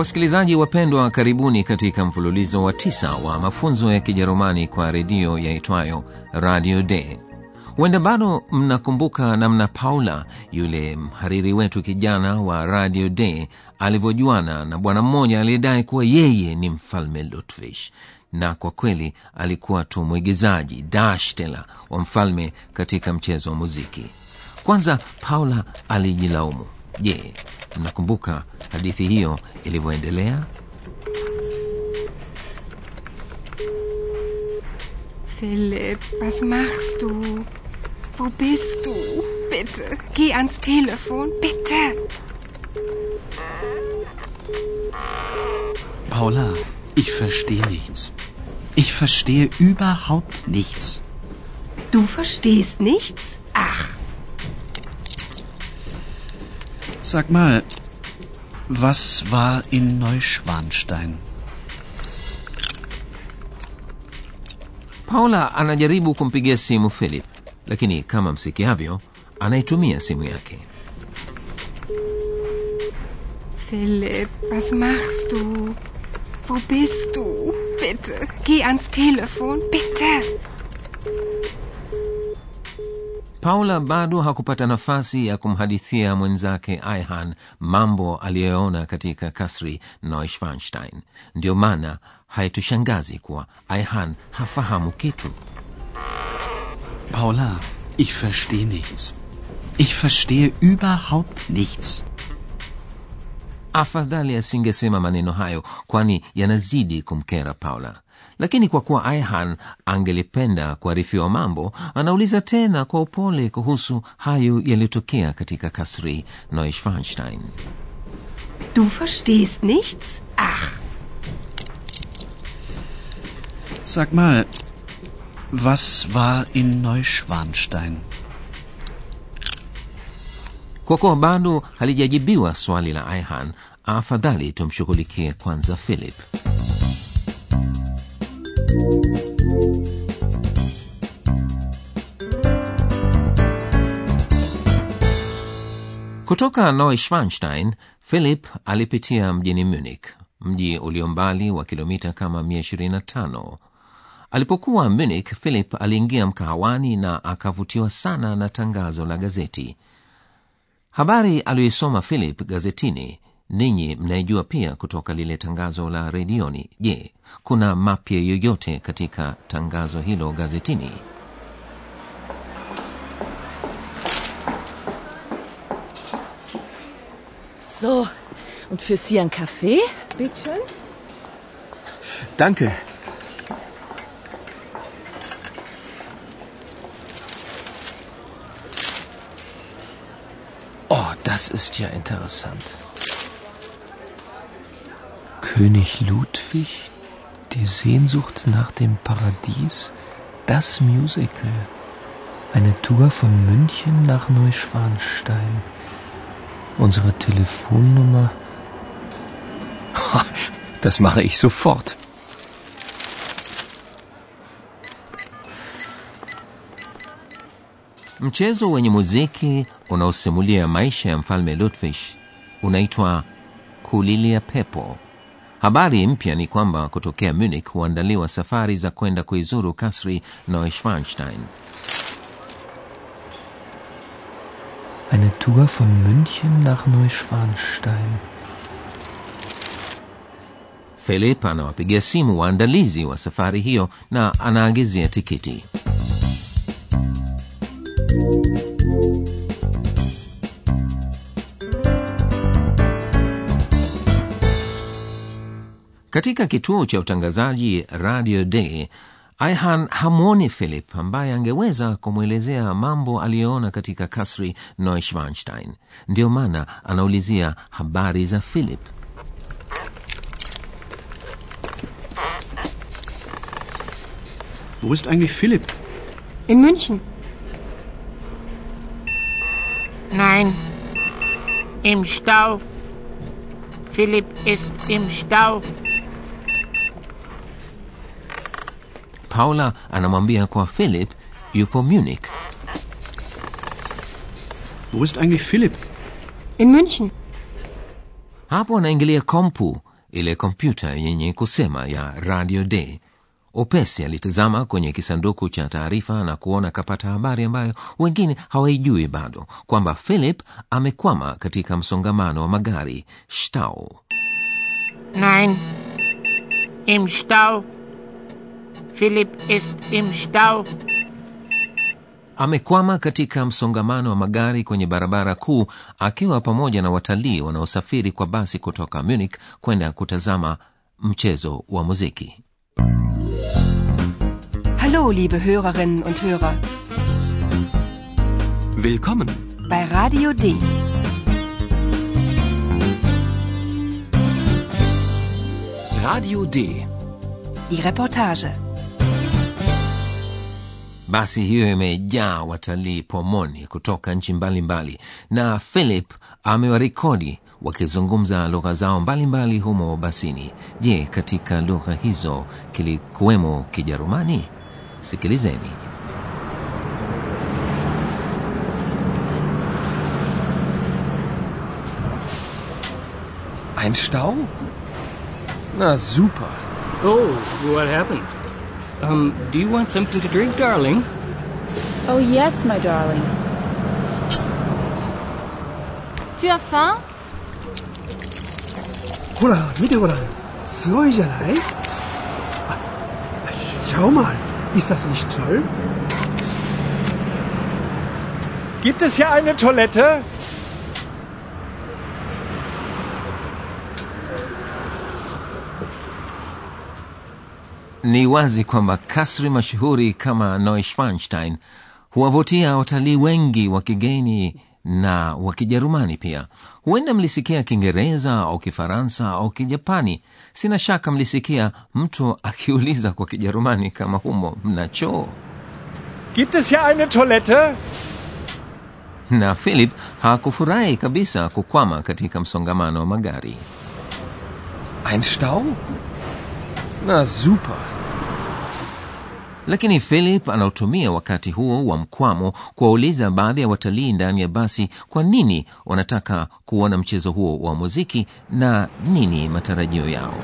Wasikilizaji wapendwa, karibuni katika mfululizo wa tisa wa mafunzo ya Kijerumani kwa redio yaitwayo Radio Day. Huenda bado mnakumbuka namna Paula, yule mhariri wetu kijana wa Radio de alivyojuana na bwana mmoja aliyedai kuwa yeye ni mfalme Ludwig, na kwa kweli alikuwa tu mwigizaji dashtela wa mfalme katika mchezo wa muziki. Kwanza Paula alijilaumu. Je, mnakumbuka hadithi hiyo ilivyoendelea? Philipp, was machst du? Wo bist du? Bitte, geh ans Telefon, bitte. Paula, ich verstehe nichts. Ich verstehe überhaupt nichts. Du verstehst nichts? Ach, Sag mal, was war in Neuschwanstein? Paula anajaribu kumpigia simu Philip, lakini kama msikiavyo, anaitumia simu yake. Philipp, was machst du? Wo bist du? Bitte, geh ans Telefon, bitte. Paula bado hakupata nafasi ya kumhadithia mwenzake aihan mambo aliyoona katika kasri Neuschwanstein. Ndiyo maana haitushangazi kuwa aihan hafahamu kitu. Paula, ich verstehe nichts. Ich verstehe überhaupt nichts. Afadhali asingesema maneno hayo, kwani yanazidi kumkera Paula. Lakini kwa kuwa aihan angelipenda kuarifiwa mambo, anauliza tena kwa upole kuhusu hayo yaliyotokea katika kasri Neuschwanstein. Du verstehst nichts? Ach, Sag mal, was war in Neuschwanstein? Kwa kuwa bado halijajibiwa swali la aihan afadhali tumshughulikie kwanza Philip. Kutoka Neuschwanstein, Philip alipitia mjini Munich, mji ulio mbali wa kilomita kama 125. Alipokuwa Munich, Philip aliingia mkahawani na akavutiwa sana na tangazo la gazeti. Habari aliyoisoma Philip gazetini ninyi mnaijua pia kutoka lile tangazo la redioni. Je, kuna mapya yoyote katika tangazo hilo gazetini? So, und für Sie ein Kaffee? bitteschön. Danke. Oh, das ist ja interessant. König Ludwig, die Sehnsucht nach dem Paradies, das Musical. Eine Tour von München nach Neuschwanstein. Unsere Telefonnummer. Das mache ich sofort. Mchezo wenye muziki unaosimulia maisha ya mfalme Ludwig unaitwa Kulilia Pepo. Habari mpya ni kwamba kutokea Munich huandaliwa safari za kwenda kuizuru kasri Neuschwanstein. Eine Tour von München nach Neuschwanstein. Philip anawapigia simu waandalizi wa safari hiyo na anaagizia tikiti. katika kituo cha utangazaji radio day aihan hamwoni philip ambaye angeweza kumwelezea mambo aliyoona katika kasri neuschwanstein. Ndiyo maana anaulizia habari za philip. Wo ist eigentlich philip? In münchen. Nein im stau. Philip ist im stau. Paula anamwambia kwa philip yupo munich Wo ist eigentlich philip In München. hapo anaingilia kompu ile kompyuta yenye kusema ya radio day upesi alitazama kwenye kisanduku cha taarifa na kuona akapata habari ambayo wengine hawaijui bado kwamba philip amekwama katika msongamano wa magari stau Nein. Im Stau. Philipp ist im Stau. amekwama katika msongamano wa magari kwenye barabara kuu akiwa pamoja na watalii wanaosafiri kwa basi kutoka munich kwenda kutazama mchezo wa muziki Hallo, liebe Hörerinnen und Hörer. Willkommen. Bei Radio D. Radio D. Die Reportage. Basi hiyo imejaa watalii pomoni kutoka nchi mbalimbali na philip amewarekodi wakizungumza lugha zao mbalimbali humo basini je katika lugha hizo kilikuwemo kijerumani sikilizeni Ein Stau? Na super. Oh, what happened? Um, do you want something to drink, darling? Oh, yes, my darling. Tu as faim ほら見てごらんすごいじゃないあ Schau mal ist das nicht toll Gibt es hier eine Toilette? Ni wazi kwamba kasri mashuhuri kama neuschwanstein huwavutia watalii wengi wa kigeni na wa kijerumani pia huenda mlisikia kiingereza au kifaransa au kijapani sina shaka mlisikia mtu akiuliza kwa kijerumani kama humo mna choo Gibt es hier eine Toilette? na philip hakufurahi kabisa kukwama katika msongamano wa magari Ein Stau? Na super. lakini philip anautumia wakati huo wa mkwamo kuwauliza baadhi ya watalii ndani ya basi kwa nini wanataka kuona mchezo huo wa muziki na nini matarajio yao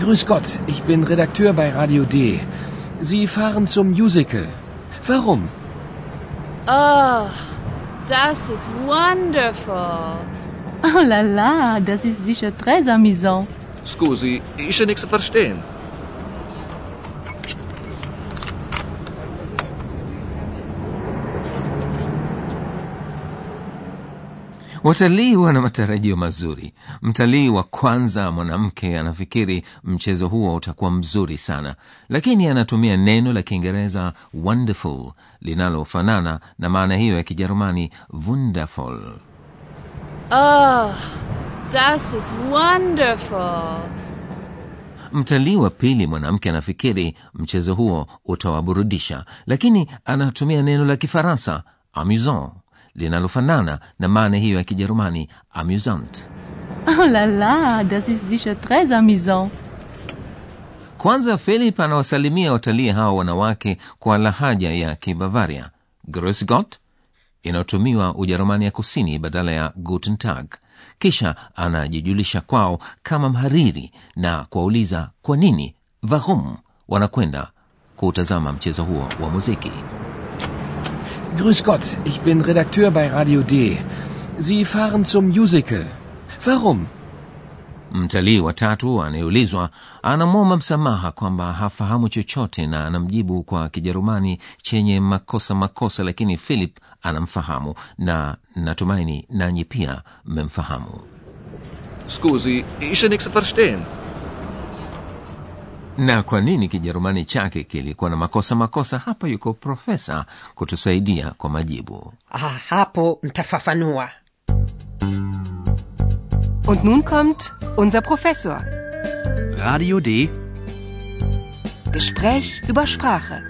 Grüß Gott, ich bin Redakteur bei Radio D. Sie fahren zum Musical. Warum? Oh, das ist wonderful. Oh la la, das ist sicher très amusant. Scusi, ist ja nichts zu verstehen. Watalii wana matarajio mazuri. Mtalii wa kwanza mwanamke anafikiri mchezo huo utakuwa mzuri sana. Lakini anatumia neno la kiingereza wonderful linalofanana na maana hiyo ya kijerumani wunderful Oh, das ist wonderful. mtalii wa pili mwanamke anafikiri mchezo huo utawaburudisha. Lakini anatumia neno la kifaransa amusant linalofanana na maana hiyo ya kijerumani amusant. Oh la la, das ist sicher très amusant. kwanza philip anawasalimia watalii hawa wanawake kwa lahaja ya kibavaria. Grüß gott inayotumiwa ujerumani ya kusini badala ya guten tag. Kisha anajijulisha kwao kama mhariri na kuwauliza kwa nini warum wanakwenda kuutazama mchezo huo wa muziki Grüß Gott, ich bin Redakteur bei Radio D. Sie fahren zum Musical. Warum? mtalii wa tatu anayeulizwa anamwomba msamaha kwamba hafahamu chochote na anamjibu kwa kijerumani chenye makosa makosa lakini philip anamfahamu na natumaini nanyi pia mmemfahamu Scusi, ishe nichts verstehen. Na kwa nini kijerumani chake kilikuwa na makosa makosa hapa yuko profesa kutusaidia kwa majibu Ah, hapo ntafafanua. Und nun kommt unser Professor. Radio D. Gespräch über Sprache.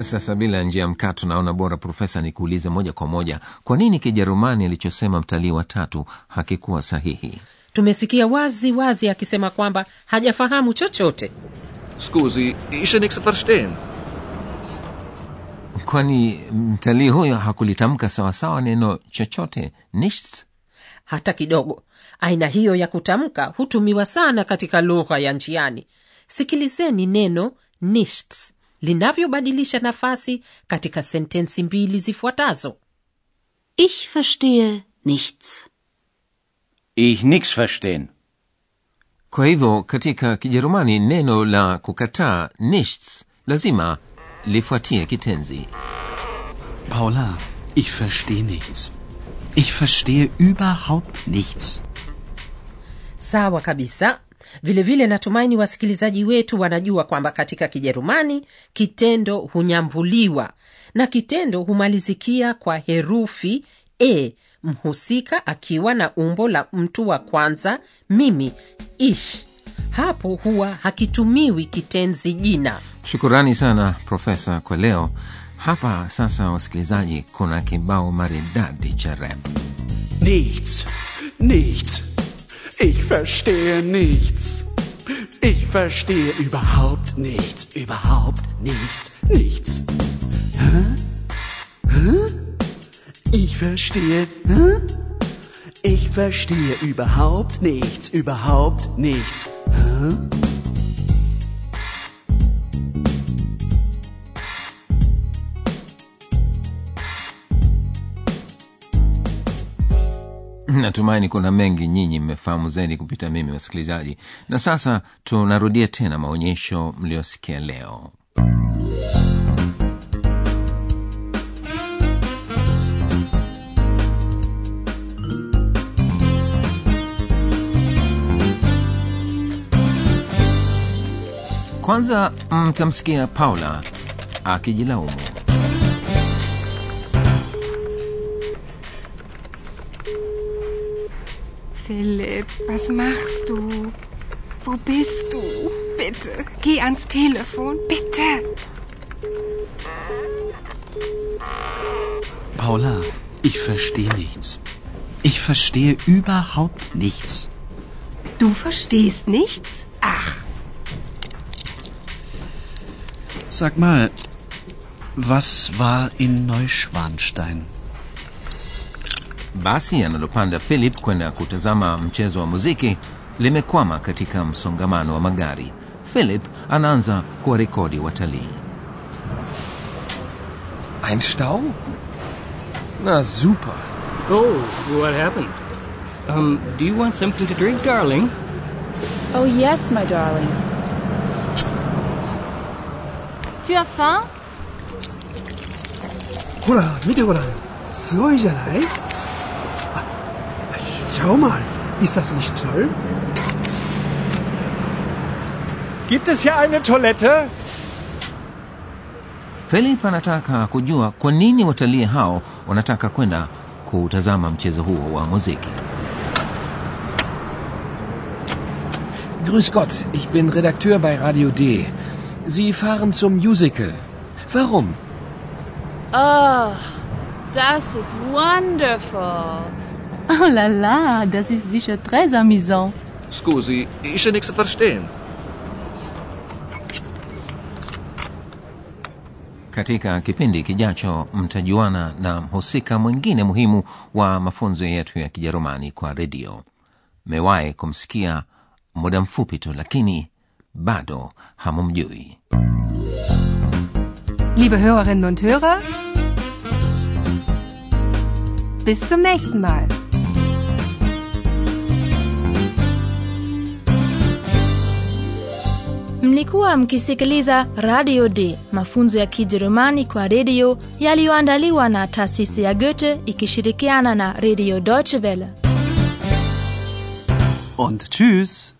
sasa bila njia mkato naona bora profesa nikuulize moja kwa moja kwa nini kijerumani alichosema mtalii wa tatu hakikuwa sahihi tumesikia wazi wazi akisema kwamba hajafahamu chochote. Skuzi kann verstehen. kwani mtalii huyo hakulitamka sawasawa neno chochote? Nichts? Hata kidogo. Aina hiyo ya kutamka hutumiwa sana katika lugha ya njiani. Sikilizeni neno nichts linavyobadilisha nafasi katika sentensi mbili zifuatazo. Ich verstehe nichts. Ich nix verstehen. kwa hivyo katika kijerumani neno la kukataa nichts lazima lifuatie kitenzi Paula, ich verstehe nichts. Ich verstehe überhaupt nichts. sawa kabisa vilevile vile natumaini wasikilizaji wetu wanajua kwamba katika kijerumani kitendo hunyambuliwa na kitendo humalizikia kwa herufi e mhusika akiwa na umbo la mtu wa kwanza mimi ich hapo huwa hakitumiwi kitenzi jina shukurani sana profesa kwa leo hapa sasa wasikilizaji kuna kibao maridadi cha rap Nichts, nichts. Ich verstehe nichts. Ich verstehe überhaupt nichts, überhaupt nichts, nichts. Hä? Ich verstehe, hm? Ich verstehe überhaupt nichts, überhaupt nichts. Hm? natumaini kuna mengi nyinyi mmefahamu zaidi kupita mimi wasikilizaji na sasa tunarudia tena maonyesho mliosikia leo kwanza mtamsikia paula akijilaumu Philipp, was machst du? Wo bist du? Bitte, geh ans Telefon, bitte. Paula, ich verstehe nichts. Ich verstehe überhaupt nichts. Du verstehst nichts? Sag mal, was war in Neuschwanstein? basi analopanda philip kwenda kutazama mchezo wa muziki limekwama katika msongamano wa magari philip anaanza kuwarekodi watalii Ein Stau? Na super. Oh, what happened? Um, do you want something to drink, darling? Oh, yes, my darling. Tu as faim ほら、見てごらん。すごいじゃないあ、schau mal. Ist das nicht toll? Gibt es hier eine Toilette? philip anataka kujua kwa nini watalii hao wanataka kwenda kutazama mchezo huo wa muziki Grüß Gott, ich bin Redakteur bei Radio D. Sie fahren zum Musical. Warum? Oh, das ist wonderful. Oh la la, das ist sicher très amusant. Scusi, ich kann nichts verstehen. katika kipindi kijacho mtajuana na mhusika mwingine muhimu wa mafunzo yetu ya kijerumani kwa redio mewahi kumsikia muda mfupi tu lakini bado hamumjui liebe Hörerinnen und Hörer, bis zum nächsten Mal. Mlikuwa mkisikiliza Radio D, mafunzo ya Kijerumani kwa redio yaliyoandaliwa na taasisi ya Goethe ikishirikiana na Radio Deutsche Welle. Und tschüss.